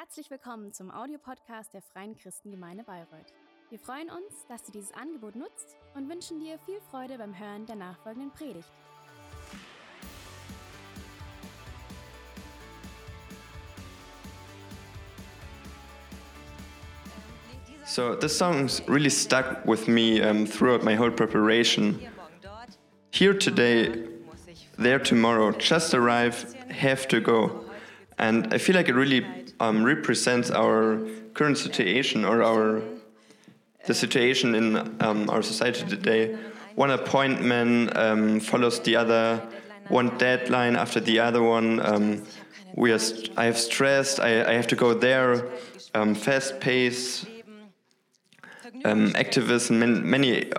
Herzlich willkommen zum Audiopodcast der Freien Christengemeinde Bayreuth. Wir freuen uns, dass du dieses Angebot nutzt und wünschen dir viel Freude beim Hören der nachfolgenden Predigt. So this song's really stuck with me um, throughout my whole preparation. Here today, there tomorrow, just arrive, have to go. And I feel like it really um, represents our current situation or our the situation in um, our society today. One appointment um, follows the other, one deadline after the other one. Um, we are I have stressed. I, I have to go there. Um, fast pace, um, activism, many, many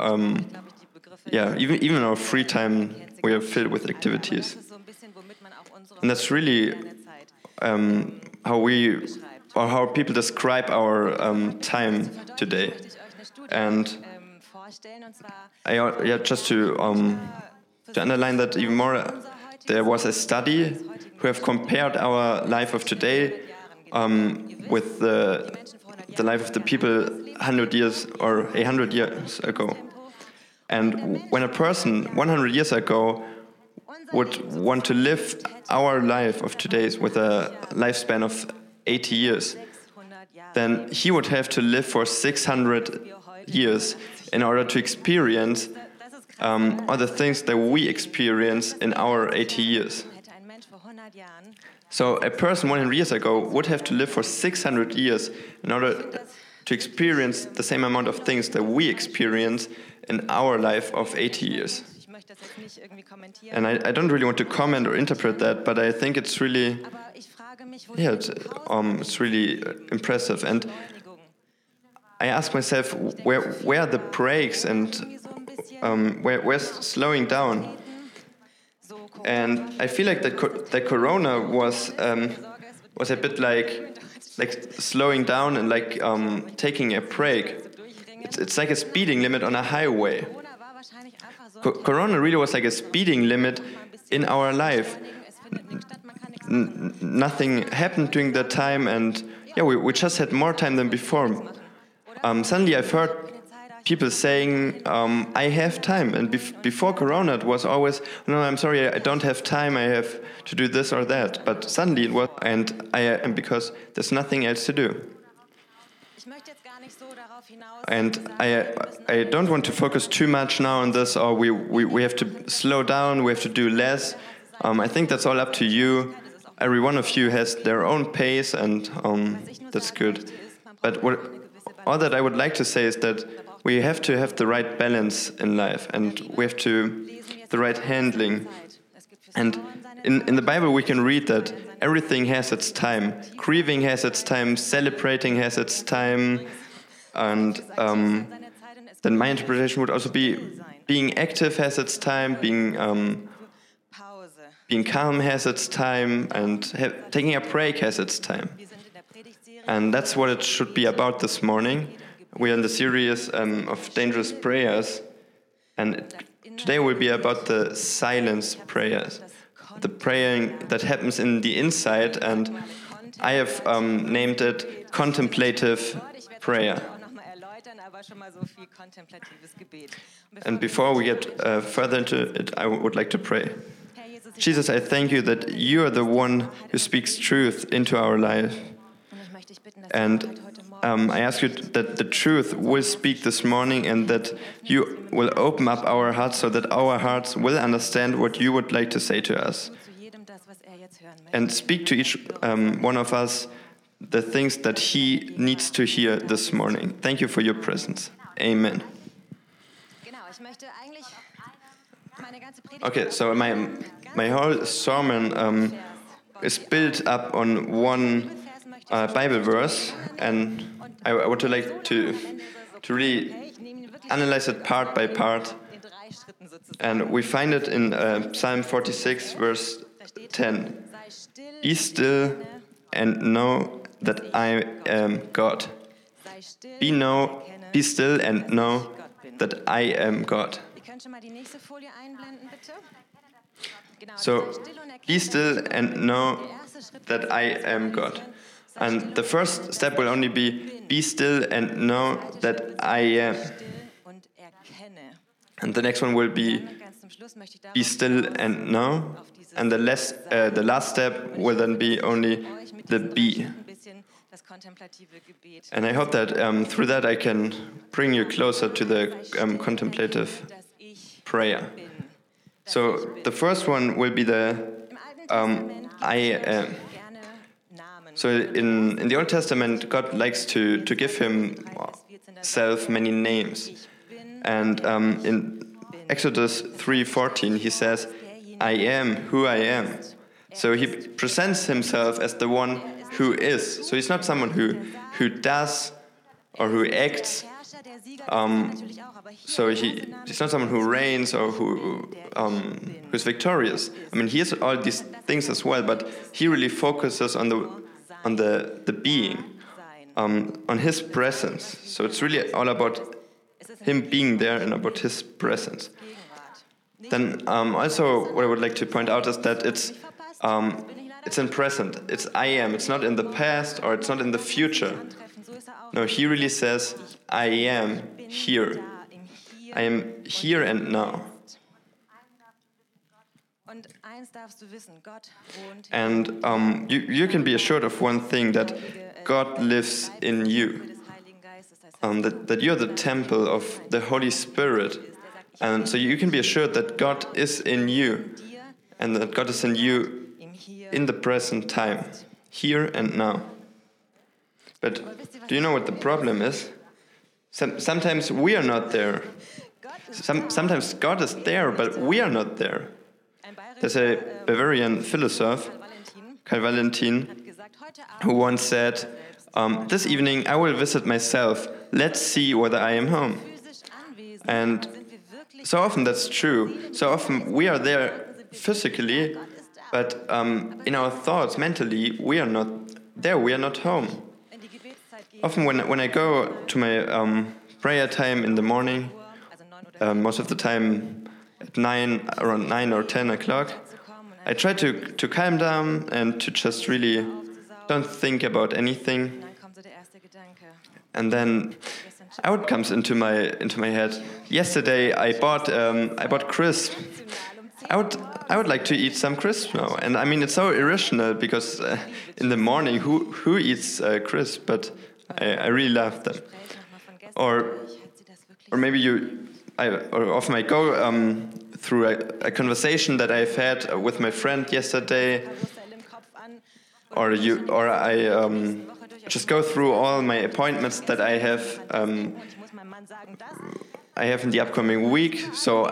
yeah, even even our free time we are filled with activities, and that's really um, how we or how people describe our um, time today. And I, yeah, just to um, to underline that even more, there was a study who have compared our life of today um, with the the life of the people 100 years or 100 years ago. And when a person 100 years ago would want to live our life of today with a lifespan of 80 years, then he would have to live for 600 years in order to experience um, the things that we experience in our 80 years. So a person 100 years ago would have to live for 600 years in order to experience the same amount of things that we experience in our life of 80 years. And I, I, don't really want to comment or interpret that, but I think it's really, yeah, it's, um, it's really impressive. And I ask myself, where, where are the breaks and um, where, where's slowing down? And I feel like that, co that Corona was, um, was a bit like, like slowing down and like um, taking a break. It's, it's like a speeding limit on a highway. Co Corona really was like a speeding limit in our life. N nothing happened during that time, and yeah, we, we just had more time than before. Um, suddenly, I've heard people saying, um, "I have time," and bef before Corona, it was always, "No, I'm sorry, I don't have time. I have to do this or that." But suddenly, it was, and I and because there's nothing else to do. And I, I don't want to focus too much now on this, or we, we, we have to slow down, we have to do less. Um, I think that's all up to you. Every one of you has their own pace, and um, that's good. But what, all that I would like to say is that we have to have the right balance in life, and we have to the right handling. And in, in the Bible, we can read that everything has its time. Grieving has its time, celebrating has its time, and um, then my interpretation would also be being active has its time, being um, being calm has its time, and taking a break has its time. And that's what it should be about this morning. We are in the series um, of dangerous prayers, and today will be about the silence prayers, the praying that happens in the inside, and I have um, named it contemplative prayer. And before we get uh, further into it, I would like to pray. Jesus, I thank you that you are the one who speaks truth into our life. And um, I ask you that the truth will speak this morning and that you will open up our hearts so that our hearts will understand what you would like to say to us. And speak to each um, one of us the things that he needs to hear this morning. Thank you for your presence. Amen. Okay, so my, my whole sermon um, is built up on one uh, Bible verse, and I, I would like to, to really analyze it part by part. And we find it in uh, Psalm 46, verse 10. Be still and know that I am God. Be, know, be still and know that I am God. So, be still and know that I am God. And the first step will only be be still and know that I am. And the next one will be Und ganz zum Schluss möchte ich be still and know. And the last, uh, the last step will then be only the be. And I hope that um, through that I can bring you closer to the um, contemplative prayer. So the first one will be the um, I am. So in, in the Old Testament, God likes to, to give himself many names. And um, in Exodus 3:14, he says, "I am who I am." So he presents himself as the one who is. So he's not someone who who does or who acts. Um, So he, he's not someone who reigns or who um, who's victorious. I mean, he has all these things as well, but he really focuses on the on the the being, um, on his presence. So it's really all about him being there and about his presence. Then um, also what I would like to point out is that it's um, it's in present. It's I am. It's not in the past or it's not in the future. No, he really says I am here. I am here and now. And um, you, you can be assured of one thing that God lives in you, um, that, that you're the temple of the Holy Spirit. And so you can be assured that God is in you and that God is in you. In the present time, here and now. But do you know what the problem is? Some, sometimes we are not there. Some, sometimes God is there, but we are not there. There's a Bavarian philosopher, Karl Valentin, who once said, um, This evening I will visit myself. Let's see whether I am home. And So often that's true. So often we are there physically, but um, in our thoughts, mentally, we are not there. We are not home. Often when, when I go to my um, prayer time in the morning, um, most of the time at 9, around 9 or 10 o'clock, I try to, to calm down and to just really don't think about anything. And then out comes into my into my head. Yesterday I bought um, I bought crisp. Would I would like to eat some crisp now, and I mean it's so irrational because uh, in the morning who who eats uh? But I, I really love them. Or or maybe you I or often go um, through a, a conversation that I've had with my friend yesterday, or you or I um, just go through all my appointments that I have. Um, I have in the upcoming week. So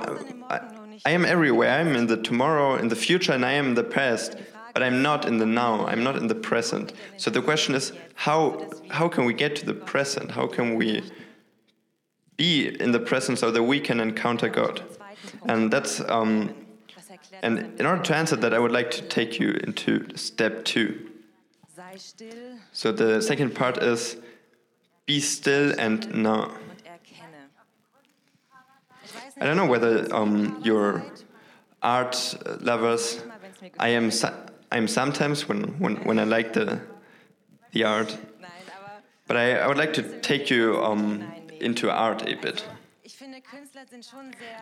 I, I am everywhere. I'm in the tomorrow, in the future, and I am in the past. But I'm not in the now. I'm not in the present. So the question is, how how can we get to the present? How can we be in the present so that we can encounter God? And that's um, and in order to answer that, I would like to take you into step two. So the second part is be still and know. I don't know whether um, you're art lovers. I am. I'm sometimes when, when, when I like the the art, but I, I would like to take you um, into art a bit.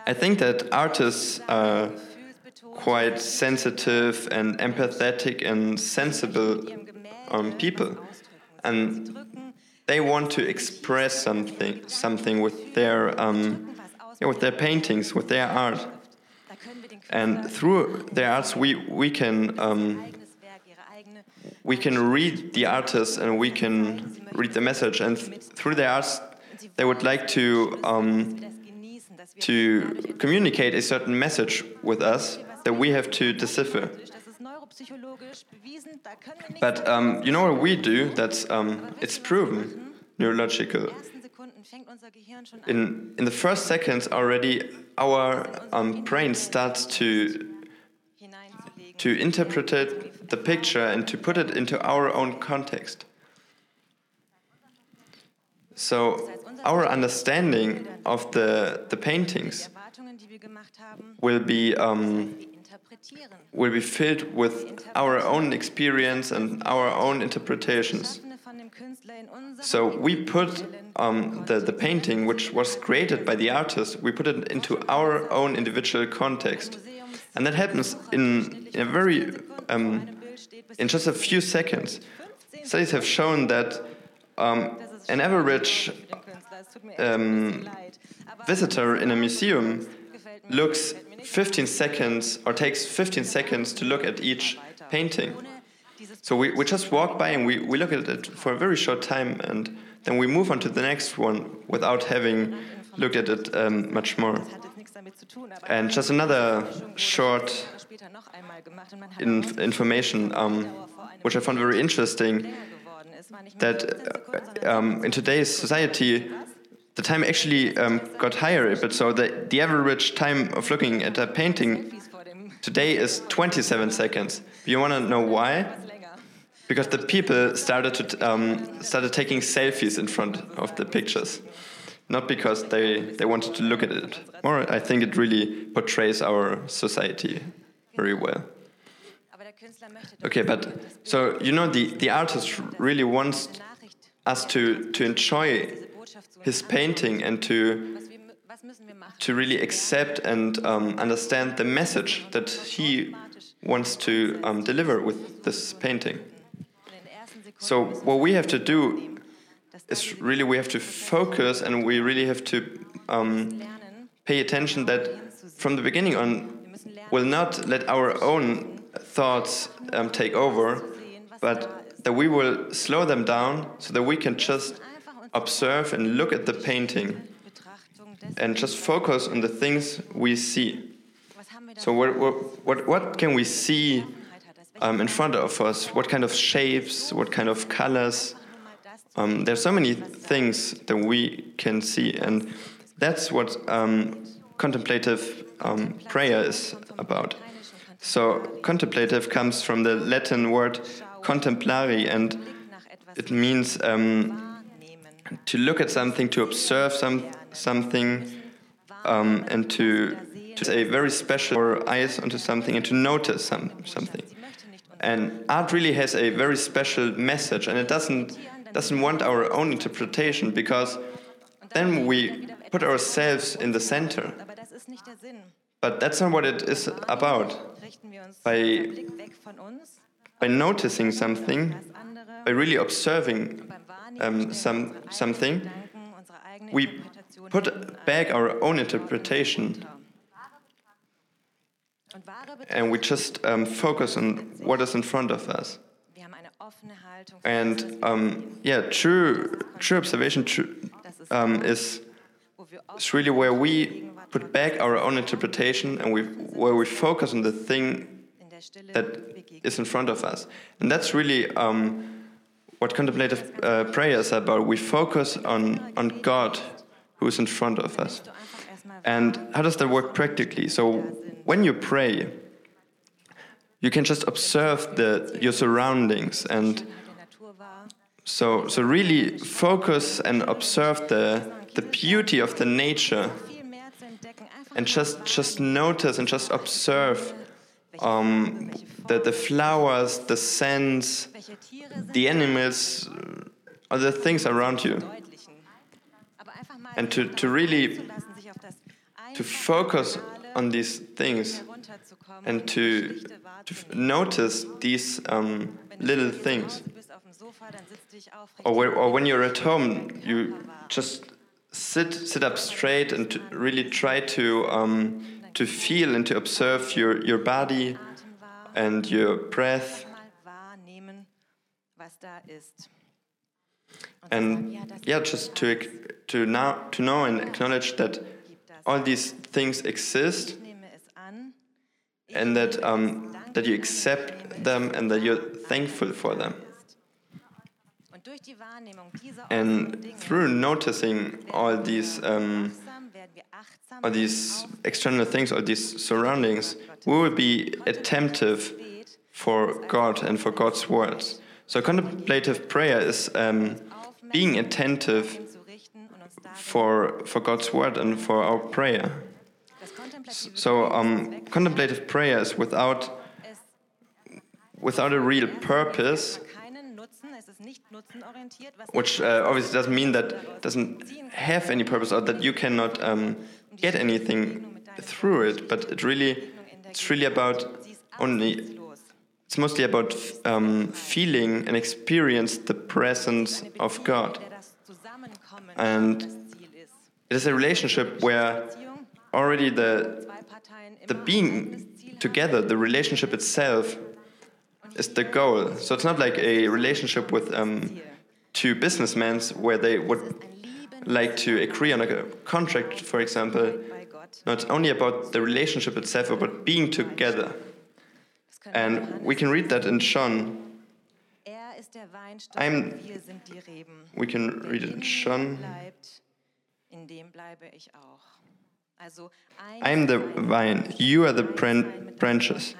I think that artists are quite sensitive and empathetic and sensible um, people, and they want to express something something with their um, with their paintings, with their art. Da können wir den And through their arts, we, we can um, eigenes Werk, ihre eigene we can read the artist and we can read the message. And th- through their arts, they would like to um, das genießen, dass wir to communicate a certain message with us that we have to decipher. das ist neuropsychologisch bewiesen, da können wir nichts But um, you know what we do? That's um, it's proven, neurological. In Sekunden fängt unser Gehirn schon an, In the first seconds already, our um, brain starts to to interpret the picture and to put it into our own context. So our understanding of the, the paintings Erwartungen, die wir gemacht haben, will be um, will be filled with our own experience and our own interpretations. So we put um, the, the painting, which was created by the artist, we put it into our own individual context. And that happens in, in a very, um, in just a few seconds. Studies have shown that um, an average. Aber visitor in a museum looks gefällt mir nicht. 15 seconds or takes 15 seconds to look at each painting. So we, we just walk by and we, we look at it for a very short time and then we move on to the next one without having looked at it um, much more. And just another short in, information um, which I found very interesting that 15 Sekunden, sondern uh, um, in today's society, the time actually um, got higher a bit. So the, the average time of looking at a painting today is 27 seconds. You want to know why? Because the people started to um, started taking selfies in front of the pictures, not because they they wanted to look at it. Or I think it really portrays our society very well. Okay, but so you know the the artist really wants us to to enjoy his painting and to to really accept and um, understand the message that he wants to um, deliver with this painting. So what we have to do is really we have to focus and we really have to um, pay attention that from the beginning on we will not let our own thoughts um, take over, but that we will slow them down so that we can just observe and look at the painting and just focus on the things we see. So what, what, what, what can we see um, in front of us? What kind of shapes? What kind of colors? Um, there's so many things that we can see, and that's what um, contemplative um, prayer is about. So, contemplative comes from the Latin word contemplare, and it means um, to look at something, to observe some, something, um, and to, to a very special eyes onto something and to notice some, something. And art really has a very special message, and it doesn't doesn't want our own interpretation because then we put ourselves in the center. But that's not what it is about. Uns, By noticing something, by really observing um, some something, we put back our own interpretation and we just um, focus on what is in front of us. wir haben eine offene Haltung für And das, was wir um, yeah, true true observation true, um, is It's really where we put back our own interpretation and we, where we focus on the thing in der Stille that is in front of us. And that's really um, what contemplative uh, prayer is about. We focus on, on God who is in front of us. And how does that work practically? So when you pray, you can just observe the, your surroundings and so, so really focus and observe the, the beauty of the nature and just just notice and just observe um, the, the flowers, the scents, the animals, the things around you. And to- to really- To focus on these things and to, to notice these um, little things. Or, where, or when you're at home, you just sit sit up straight and to really try to um, to feel and to observe your, your body and your breath and yeah just to to now to know and acknowledge that. All these things exist Ich nehme es an. Ich and that um, that you accept them and that you're thankful for them ist. Und durch die Wahrnehmung dieser and through noticing all these um, achtsam, werden wir achtsam all these external things all these surroundings we will be attentive for God and for God's words so contemplative prayer is um, being attentive for for God's word and for our prayer So um, contemplative prayer is without without a real purpose, which uh, obviously doesn't mean that doesn't have any purpose or that you cannot um, get anything through it. But it really it's really about only it's mostly about um, feeling and experience the presence of God. And. It is a relationship where already the the being eigenes Ziel haben. together, the relationship itself, is the goal. So it's not like a relationship with um, two businessmen where they would like to agree on a contract, for example. No, it's only about the relationship itself, about being together. Das können wir And we can read that in John. Er ist der Weinstock, I'm- und wir sind die Reben. We can read it in in John. I am the vine, you are the branches.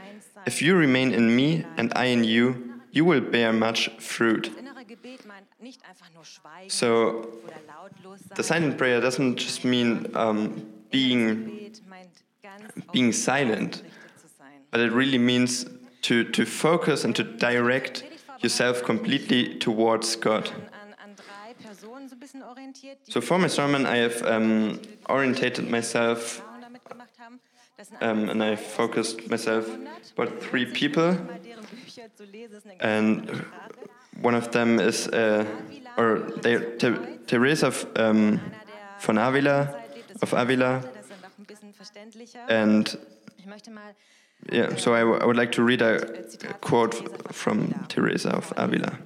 If you remain in me and I in you, you will bear much fruit. Das innere Gebet meint nicht einfach nur schweigen So oder lautlos sein. the silent prayer doesn't just mean um, being Gebet meint ganz auf being silent. gerichtet zu sein. but it really means to, to focus and to direct yourself completely towards God. An, an, an drei Personen so ein bisschen orientiert, die So for my sermon, I have um, orientated myself Erfahrungen damit gemacht haben. Das sind um, and I focused myself about three people, mal deren Bücher zu lesen, ist eine and one of them is, uh, or they, Te- Teresa of, um, von Avila, Zeit lebt es of Avila, Worte, Das ist noch ein bisschen verständlicher. and Ich möchte mal yeah, so I, would like to read a, a quote from Teresa of Avila.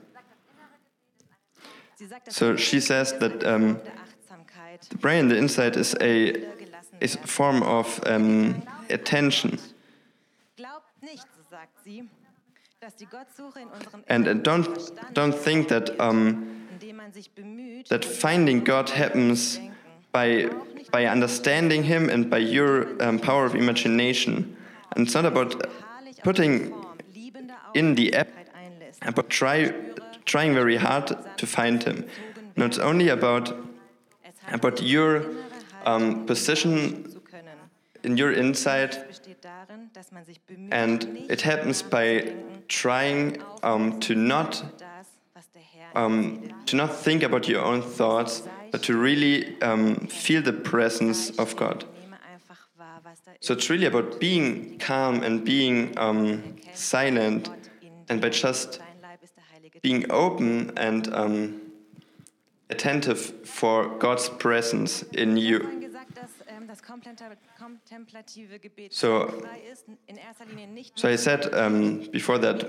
Sie sagt, dass So she says that um, the brain, the inside, is a is a form of um, attention. Glaubt nicht, so sagt sie, dass die Gottsuche in unserem And uh, don't don't think that um, indem man sich bemüht, that finding God happens by by understanding Him and by your um, power of imagination. And it's not about putting die Form liebender in the app, but try trying very hard to find Him. Not only about about your um, position in your bemüht, and it happens by trying um, to not um, to not think about your own thoughts, but to really um, feel the presence of God. So it's really about being calm and being um, silent, and by just being open and um, attentive for God's presence in you. habe gesagt, dass ähm, das kontemplative, kontemplative Gebet So- frei ist, in erster Linie nicht So I said um, before that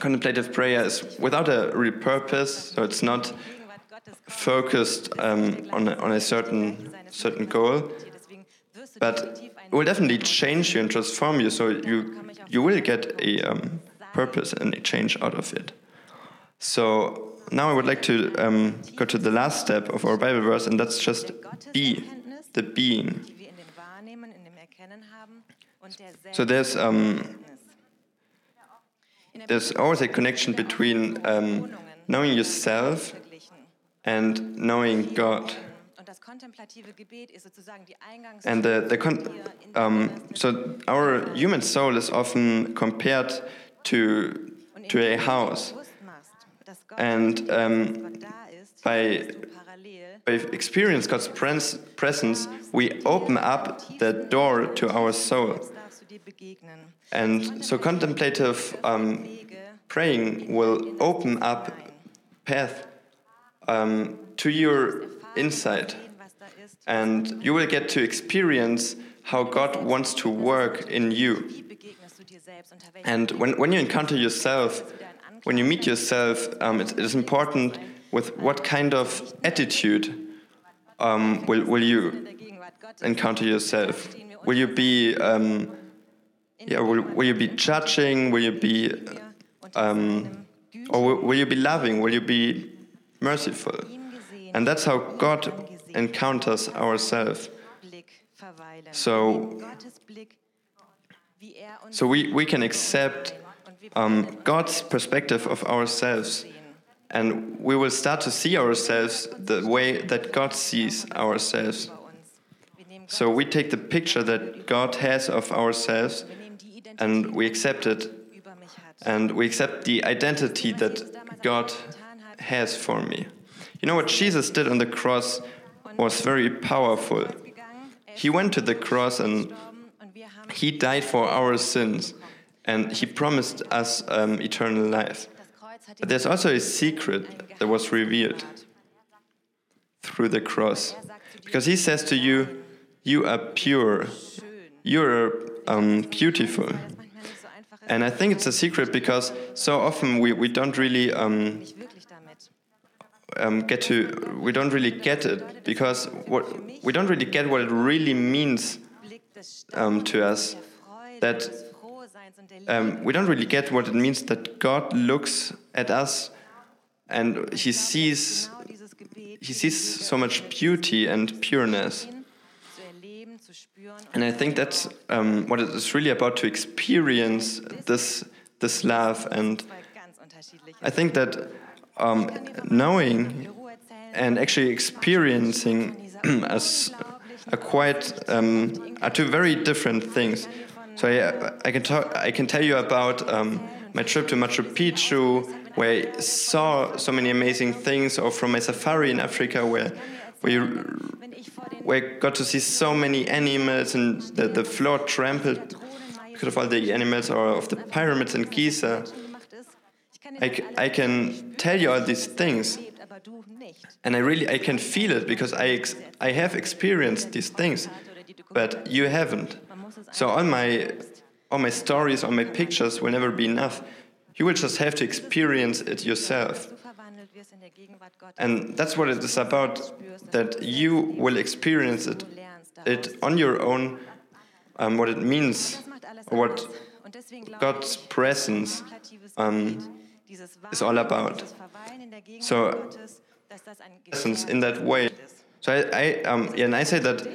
contemplative prayer is without a real purpose, so it's not die Gegenwart Gottes kommt, focused um, on, a, on a certain certain goal. deswegen wirst du but it will definitely change you and transform you so you you will get a um, purpose and a change out of it so now i would like to um, go to the last step of our bible verse and that's just be the being. So there's um, there's always a connection between um, knowing yourself and knowing god. And the, the um, so our human soul is often compared to to a house and um, by by experience God's presence, we open up the door to our soul. And so contemplative um, praying will open up path um, to your ist. and you will get to experience how God wants to work in you. And when, when you encounter yourself, when you meet yourself, um, it, it is important with what kind of attitude um, will, will you in der Gegenwart Gottes encounter yourself? Will you be, um, yeah, will, will you be judging? Will you be, um, or will, will you be loving? Will you be merciful? And that's how God encounters ourselves. So, Gottes Blick, wie er so we, we can accept um, God's perspective of ourselves, and we will start to see ourselves the way that God sees ourselves. So we take the picture that God has of ourselves and we accept it and we accept the identity that God has for me. You know what Jesus did on the cross was very powerful. Er He went to the cross and he died for our sins and he promised us um, eternal life. But there's also a secret that was revealed through the cross. Because he says to you, You are pure, you're um, beautiful. And I think it's a secret because so often we, we don't really um, um, get to we don't really get it because what we don't really get what it really means um, to us that um, we don't really get what it means that God looks at us and he sees he sees so much beauty and pureness and I think that's um, what it is really about to experience this this love and. I think that um, knowing and actually experiencing as are quite um, are two very different things. So I, I can talk, I can tell you about um, my trip to Machu Picchu, where I saw so many amazing things, or from my safari in Africa, where where, you, where I got to see so many animals and the, the floor trampled because of all the animals, or of the pyramids in Giza. I, I can tell you all these things. And I really I can feel it because I I have experienced these things, but you haven't. Man muss es So all my all my stories, all my pictures will never be enough. You will just have to experience it yourself. so verwandelt wirst in der Gegenwart Gottes. And that's what it is about that you will experience it it on your own um, what it means Das macht alles or what aus. Und deswegen glaube God's presence um, is all about. dieses Verweilen in der Gegenwart So, Gottes, dass das ein presence in that way. So I, I um, yeah, and I say that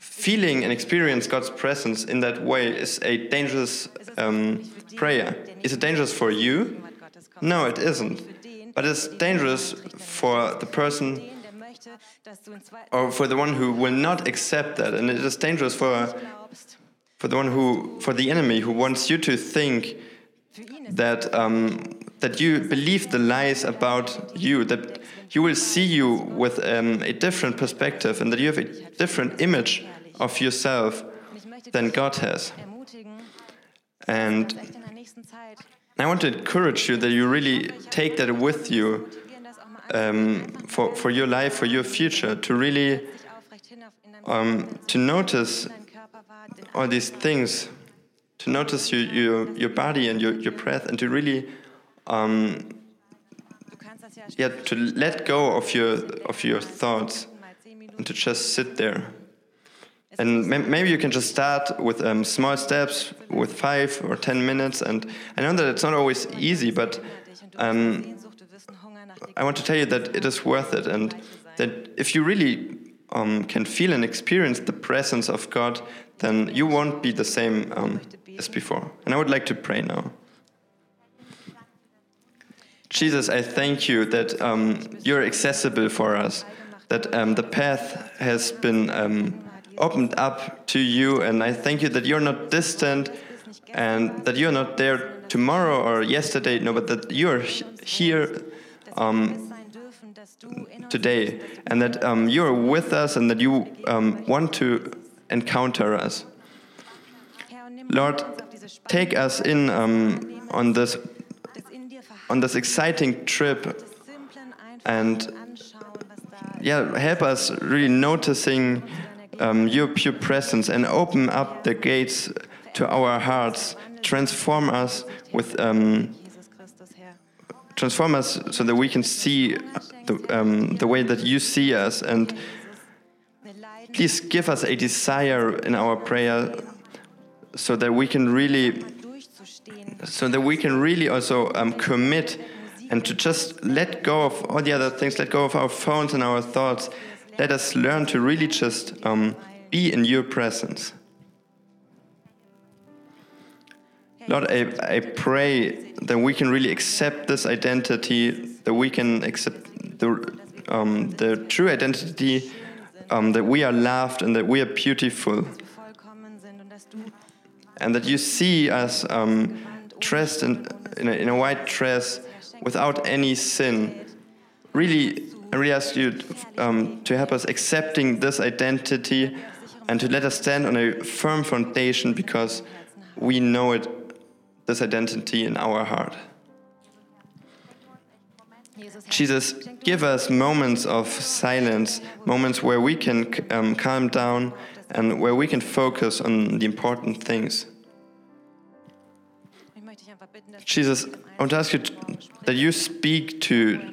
feeling and experience God's presence in that way is a dangerous um, prayer. Is it dangerous for you? No, it isn't. But it's dangerous for the person or for the one who will not accept that, and it is dangerous for for the one who for the enemy who wants you to think that um, that you believe the lies about you, that you will see you with um, a different perspective, and that you have a different image of yourself than God has. And I want to encourage you that you really take that with you um, for, for your life, for your future, to really um, to notice all these things, to notice your, your, your body and your, your breath, and to really um, yeah, to let go of your, of your thoughts and to just sit there. And maybe you can just start with um, small steps, with five or ten minutes. And I know that it's not always easy, but um, I want to tell you that it is worth it, and that if you really um, can feel and experience the presence of God, then you won't be the same um, as before. And I would like to pray now. Jesus, I thank you that um, you're accessible for us, that um, the path has been um, opened up to you, and I thank you that you're not distant and that you're not there tomorrow or yesterday, no, but that you're he- here um, today, and that um, you're with us and that you um, want to encounter us. Lord, take us in on this on this exciting trip, and yeah, help us really noticing um, your pure presence and open up the gates to our hearts. Transform us with um, transform us so that we can see the, um, the way that you see us and please give us a desire in our prayer so that we can really so that we can really also um, commit and to just let go of all the other things let go of our phones and our thoughts. Let us learn to really just um, be in your presence. Lord I, I pray that we can really accept this identity that we can accept the, um, the true identity um, that we are loved and that we are beautiful, dass wir vollkommen sind und dass du and that you see us um, dressed in, in, a, in a white dress without any sin. Really, I really ask you um, to help us accepting this identity and to let us stand on a firm foundation because we know it, this identity in our heart. Jesus, give us moments of silence, moments where we can um, calm down and where we can focus on the important things. Jesus, I want to ask you that you speak to,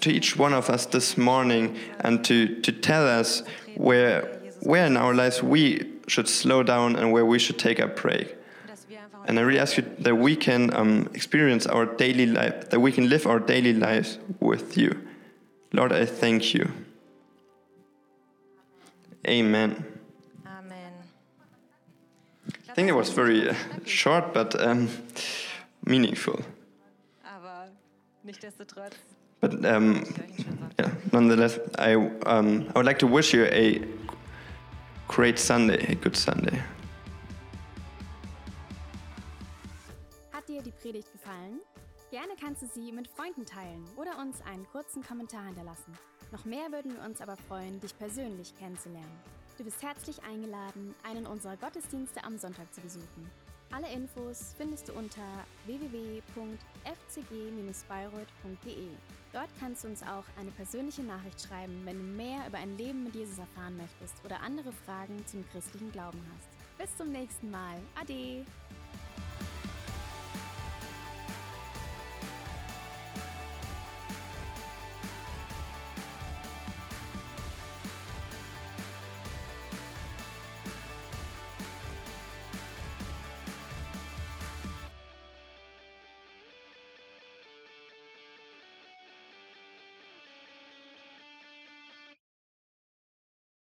to each one of us this morning and to, to tell us where, where in our lives we should slow down and where we should take a break. dass wir einfach And I really ask you that we can um, experience our daily life, that we can live our daily lives with you. Lord, I thank you. Amen. I think it was very uh, short but um, meaningful. Aber nichtsdestotrotz, But um, yeah, nonetheless, I, um, I would like to wish you a great Sunday, a good Sunday. Hat dir die Predigt gefallen? Gerne kannst du sie mit Freunden teilen oder uns einen kurzen Kommentar hinterlassen. Noch mehr würden wir uns aber freuen, dich persönlich kennenzulernen. Du bist herzlich eingeladen, einen unserer Gottesdienste am Sonntag zu besuchen. Alle Infos findest du unter www.fcg-bayreuth.de. Dort kannst du uns auch eine persönliche Nachricht schreiben, wenn du mehr über ein Leben mit Jesus erfahren möchtest oder andere Fragen zum christlichen Glauben hast. Bis zum nächsten Mal. Ade!